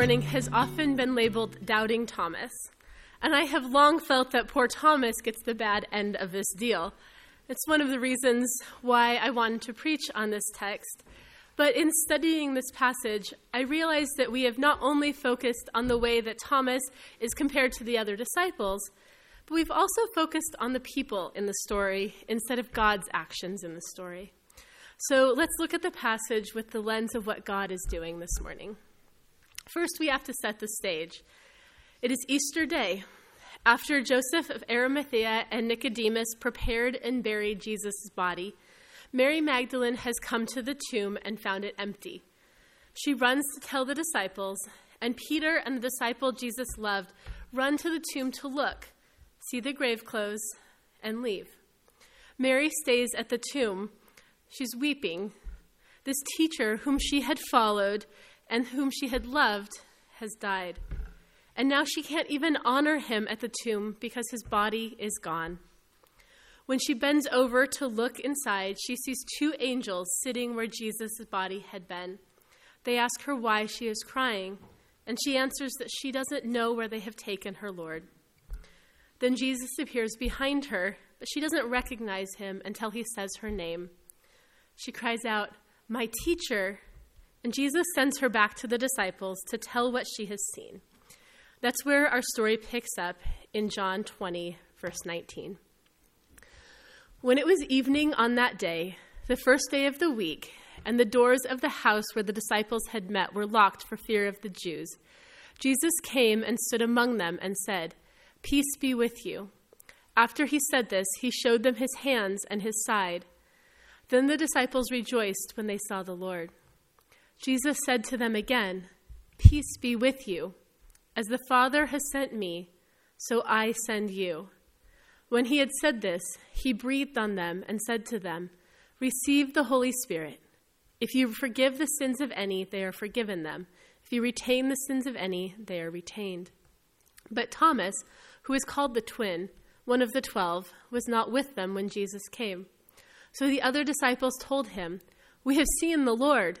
morning has often been labeled Doubting Thomas, and I have long felt that poor Thomas gets the bad end of this deal. It's one of the reasons why I wanted to preach on this text. But in studying this passage, I realized that we have not only focused on the way that Thomas is compared to the other disciples, but we've also focused on the people in the story instead of God's actions in the story. So let's look at the passage with the lens of what God is doing this morning. First, we have to set the stage. It is Easter Day. After Joseph of Arimathea and Nicodemus prepared and buried Jesus' body, Mary Magdalene has come to the tomb and found it empty. She runs to tell the disciples, and Peter and the disciple Jesus loved run to the tomb to look, see the grave clothes, and leave. Mary stays at the tomb She's weeping. This teacher, whom she had followed and whom she had loved, has died. And now she can't even honor him at the tomb because his body is gone. When she bends over to look inside, she sees two angels sitting where Jesus' body had been. They ask her why she is crying, and she answers that she doesn't know where they have taken her Lord. Then Jesus appears behind her, but she doesn't recognize him until he says her name. She cries out, My teacher. And Jesus sends her back to the disciples to tell what she has seen. That's where our story picks up in John 20, verse 19. When it was evening on that day, the first day of the week, and the doors of the house where the disciples had met were locked for fear of the Jews, Jesus came and stood among them and said, Peace be with you. After he said this, he showed them his hands and his side. Then the disciples rejoiced when they saw the Lord. Jesus said to them again, Peace be with you. As the Father has sent me, so I send you. When he had said this, he breathed on them and said to them, Receive the Holy Spirit. If you forgive the sins of any, they are forgiven them. If you retain the sins of any, they are retained. But Thomas, who is called the twin, one of the twelve, was not with them when Jesus came. So the other disciples told him, We have seen the Lord.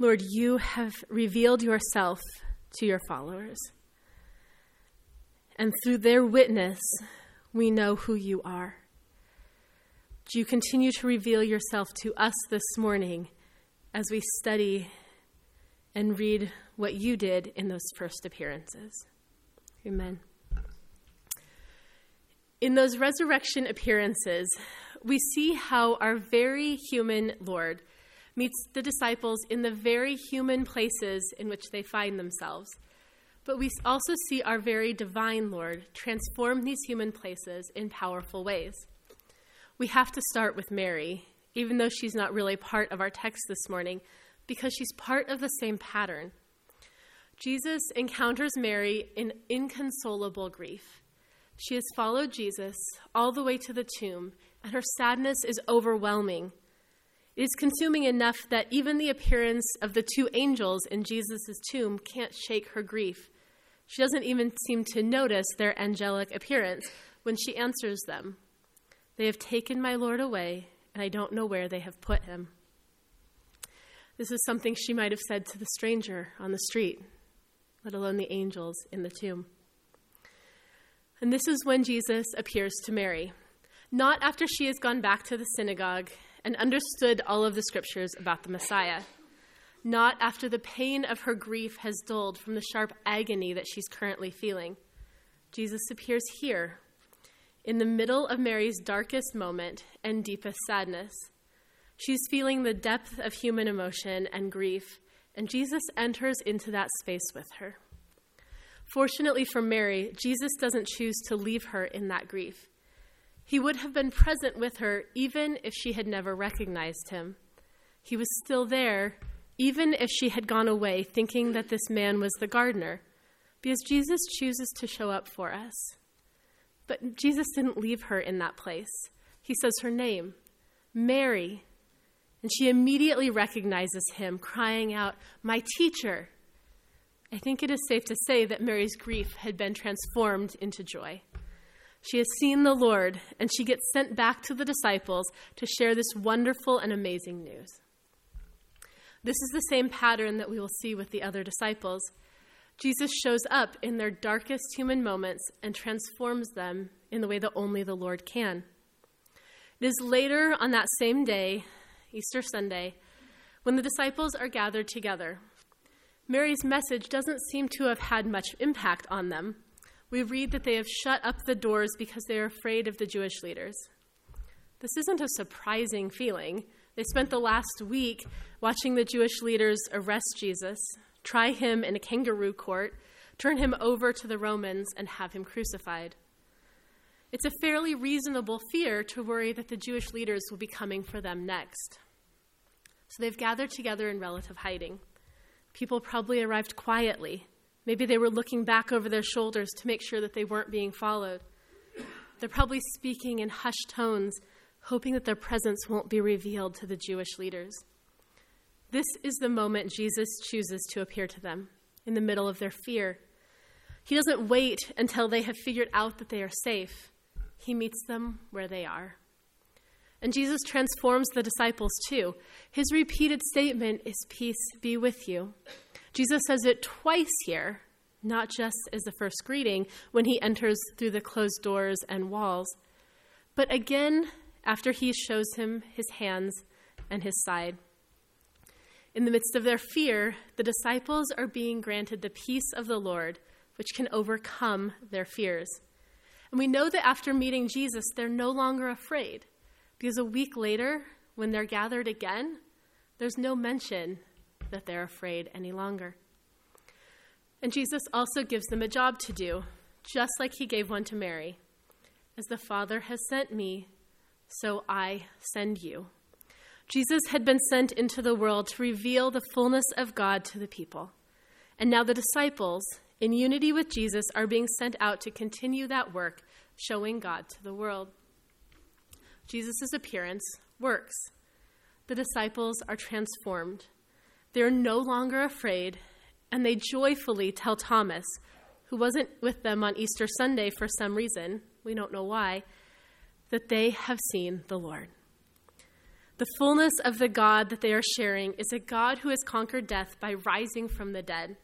Lord, you have revealed yourself to your followers. And through their witness, we know who you are. Do you continue to reveal yourself to us this morning as we study and read what you did in those first appearances? Amen. In those resurrection appearances, we see how our very human Lord meets the disciples in the very human places in which they find themselves. But we also see our very divine Lord transform these human places in powerful ways. We have to start with Mary, even though she's not really part of our text this morning, because she's part of the same pattern. Jesus encounters Mary in inconsolable grief. She has followed Jesus all the way to the tomb, and her sadness is overwhelming. It is consuming enough that even the appearance of the two angels in Jesus' tomb can't shake her grief. She doesn't even seem to notice their angelic appearance when she answers them. They have taken my Lord away, and I don't know where they have put him. This is something she might have said to the stranger on the street, let alone the angels in the tomb. And this is when Jesus appears to Mary, not after she has gone back to the synagogue and understood all of the scriptures about the Messiah. not after the pain of her grief has dulled from the sharp agony that she's currently feeling. Jesus appears here, in the middle of Mary's darkest moment and deepest sadness. She's feeling the depth of human emotion and grief, and Jesus enters into that space with her. Fortunately for Mary, Jesus doesn't choose to leave her in that grief. He would have been present with her even if she had never recognized him. He was still there, even if she had gone away thinking that this man was the gardener, because Jesus chooses to show up for us. But Jesus didn't leave her in that place. He says her name, Mary. And she immediately recognizes him, crying out, My teacher. I think it is safe to say that Mary's grief had been transformed into joy. She has seen the Lord, and she gets sent back to the disciples to share this wonderful and amazing news. This is the same pattern that we will see with the other disciples. Jesus shows up in their darkest human moments and transforms them in the way that only the Lord can. It is later on that same day, Easter Sunday, when the disciples are gathered together. Mary's message doesn't seem to have had much impact on them. We read that they have shut up the doors because they are afraid of the Jewish leaders. This isn't a surprising feeling. They spent the last week watching the Jewish leaders arrest Jesus, try him in a kangaroo court, turn him over to the Romans, and have him crucified. It's a fairly reasonable fear to worry that the Jewish leaders will be coming for them next. So they've gathered together in relative hiding. People probably arrived quietly. Maybe they were looking back over their shoulders to make sure that they weren't being followed. They're probably speaking in hushed tones, hoping that their presence won't be revealed to the Jewish leaders. This is the moment Jesus chooses to appear to them, in the middle of their fear. He doesn't wait until they have figured out that they are safe. He meets them where they are. And Jesus transforms the disciples too. His repeated statement is, Peace be with you. Jesus says it twice here, not just as the first greeting when he enters through the closed doors and walls, but again after he shows him his hands and his side. In the midst of their fear, the disciples are being granted the peace of the Lord, which can overcome their fears. And we know that after meeting Jesus, they're no longer afraid, because a week later, when they're gathered again, there's no mention that they're afraid any longer. And Jesus also gives them a job to do, just like he gave one to Mary. As the Father has sent me, so I send you. Jesus had been sent into the world to reveal the fullness of God to the people. And now the disciples, in unity with Jesus, are being sent out to continue that work, showing God to the world. Jesus' appearance works. The disciples are transformed. They are no longer afraid, and they joyfully tell Thomas, who wasn't with them on Easter Sunday for some reason, we don't know why, that they have seen the Lord. The fullness of the God that they are sharing is a God who has conquered death by rising from the dead.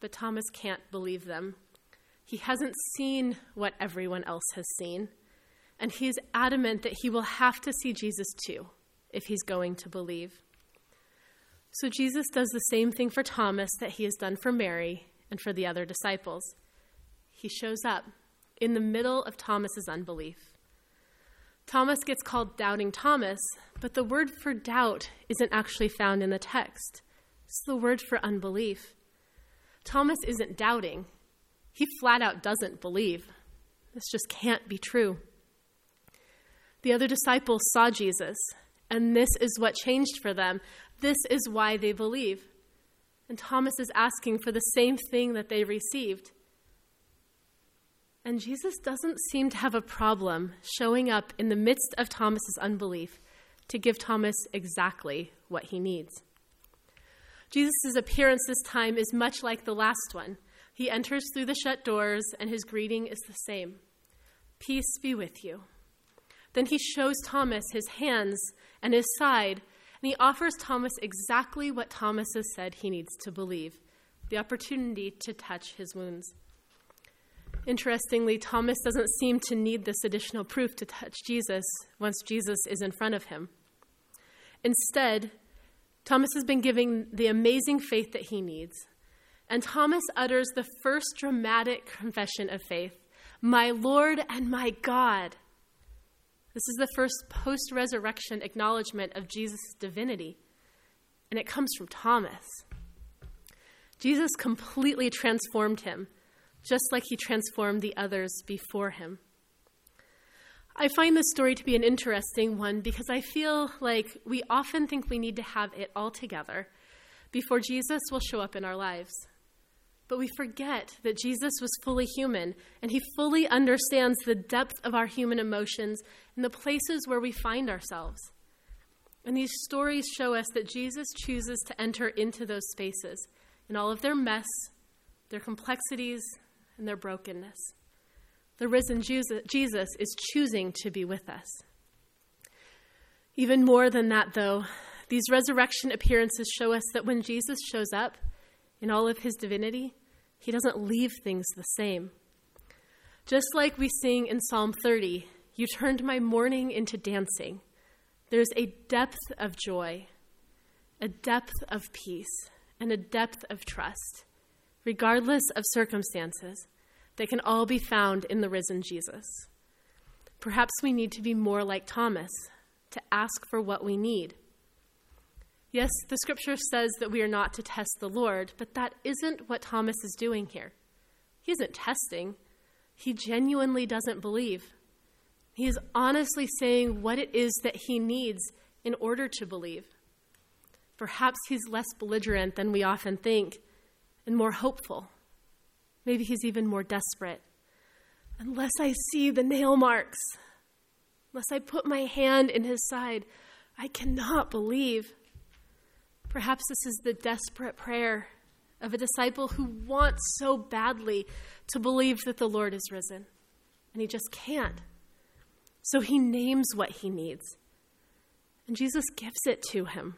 But Thomas can't believe them. He hasn't seen what everyone else has seen, and he is adamant that he will have to see Jesus too if he's going to believe. So Jesus does the same thing for Thomas that he has done for Mary and for the other disciples. He shows up in the middle of Thomas's unbelief. Thomas gets called Doubting Thomas, but the word for doubt isn't actually found in the text. It's the word for unbelief. Thomas isn't doubting, he flat out doesn't believe. This just can't be true. The other disciples saw Jesus, and this is what changed for them. This is why they believe. And Thomas is asking for the same thing that they received. And Jesus doesn't seem to have a problem showing up in the midst of Thomas's unbelief to give Thomas exactly what he needs. Jesus' appearance this time is much like the last one. He enters through the shut doors, and his greeting is the same Peace be with you. Then he shows Thomas his hands and his side, and he offers Thomas exactly what Thomas has said he needs to believe the opportunity to touch his wounds. Interestingly, Thomas doesn't seem to need this additional proof to touch Jesus once Jesus is in front of him. Instead, Thomas has been given the amazing faith that he needs. And Thomas utters the first dramatic confession of faith My Lord and my God. This is the first post resurrection acknowledgement of Jesus' divinity, and it comes from Thomas. Jesus completely transformed him, just like he transformed the others before him. I find this story to be an interesting one because I feel like we often think we need to have it all together before Jesus will show up in our lives. But we forget that Jesus was fully human and he fully understands the depth of our human emotions and the places where we find ourselves. And these stories show us that Jesus chooses to enter into those spaces in all of their mess, their complexities, and their brokenness. The risen Jesus is choosing to be with us. Even more than that, though, these resurrection appearances show us that when Jesus shows up in all of his divinity, he doesn't leave things the same. Just like we sing in Psalm 30, you turned my mourning into dancing. There's a depth of joy, a depth of peace, and a depth of trust, regardless of circumstances, that can all be found in the risen Jesus. Perhaps we need to be more like Thomas, to ask for what we need. Yes, the scripture says that we are not to test the Lord, but that isn't what Thomas is doing here. He isn't testing, he genuinely doesn't believe. He is honestly saying what it is that he needs in order to believe. Perhaps he's less belligerent than we often think and more hopeful. Maybe he's even more desperate. Unless I see the nail marks, unless I put my hand in his side, I cannot believe. Perhaps this is the desperate prayer of a disciple who wants so badly to believe that the Lord is risen, and he just can't. So he names what he needs, and Jesus gives it to him.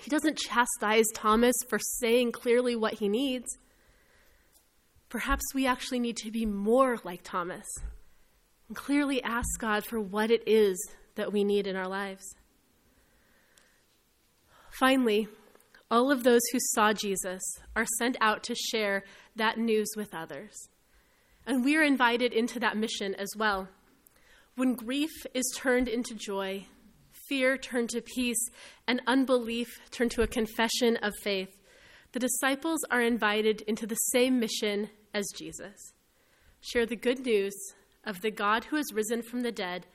He doesn't chastise Thomas for saying clearly what he needs. Perhaps we actually need to be more like Thomas and clearly ask God for what it is that we need in our lives. Finally, all of those who saw Jesus are sent out to share that news with others. And we are invited into that mission as well. When grief is turned into joy, fear turned to peace, and unbelief turned to a confession of faith, the disciples are invited into the same mission as Jesus. Share the good news of the God who has risen from the dead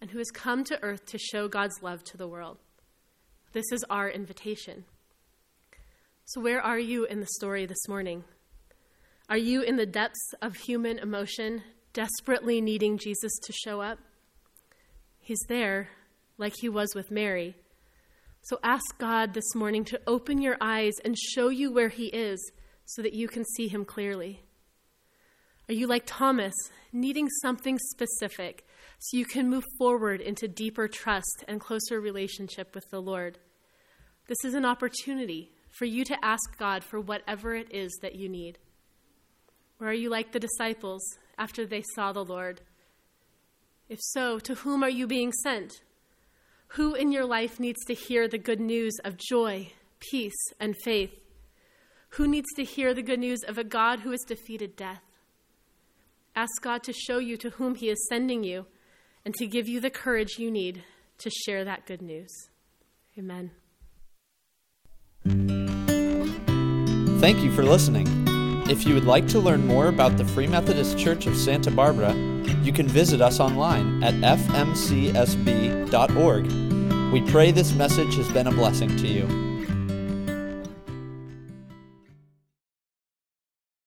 and who has come to earth to show God's love to the world. This is our invitation. So, where are you in the story this morning? Are you in the depths of human emotion, desperately needing Jesus to show up? He's there, like he was with Mary so ask God this morning to open your eyes and show you where He is so that you can see Him clearly. Are you like Thomas, needing something specific so you can move forward into deeper trust and closer relationship with the Lord? This is an opportunity for you to ask God for whatever it is that you need. Or are you like the disciples after they saw the Lord? If so, to whom are you being sent? Who in your life needs to hear the good news of joy, peace, and faith? Who needs to hear the good news of a God who has defeated death? Ask God to show you to whom He is sending you and to give you the courage you need to share that good news. Amen. Thank you for listening. If you would like to learn more about the Free Methodist Church of Santa Barbara, you can visit us online at fmcsb.org. We pray this message has been a blessing to you.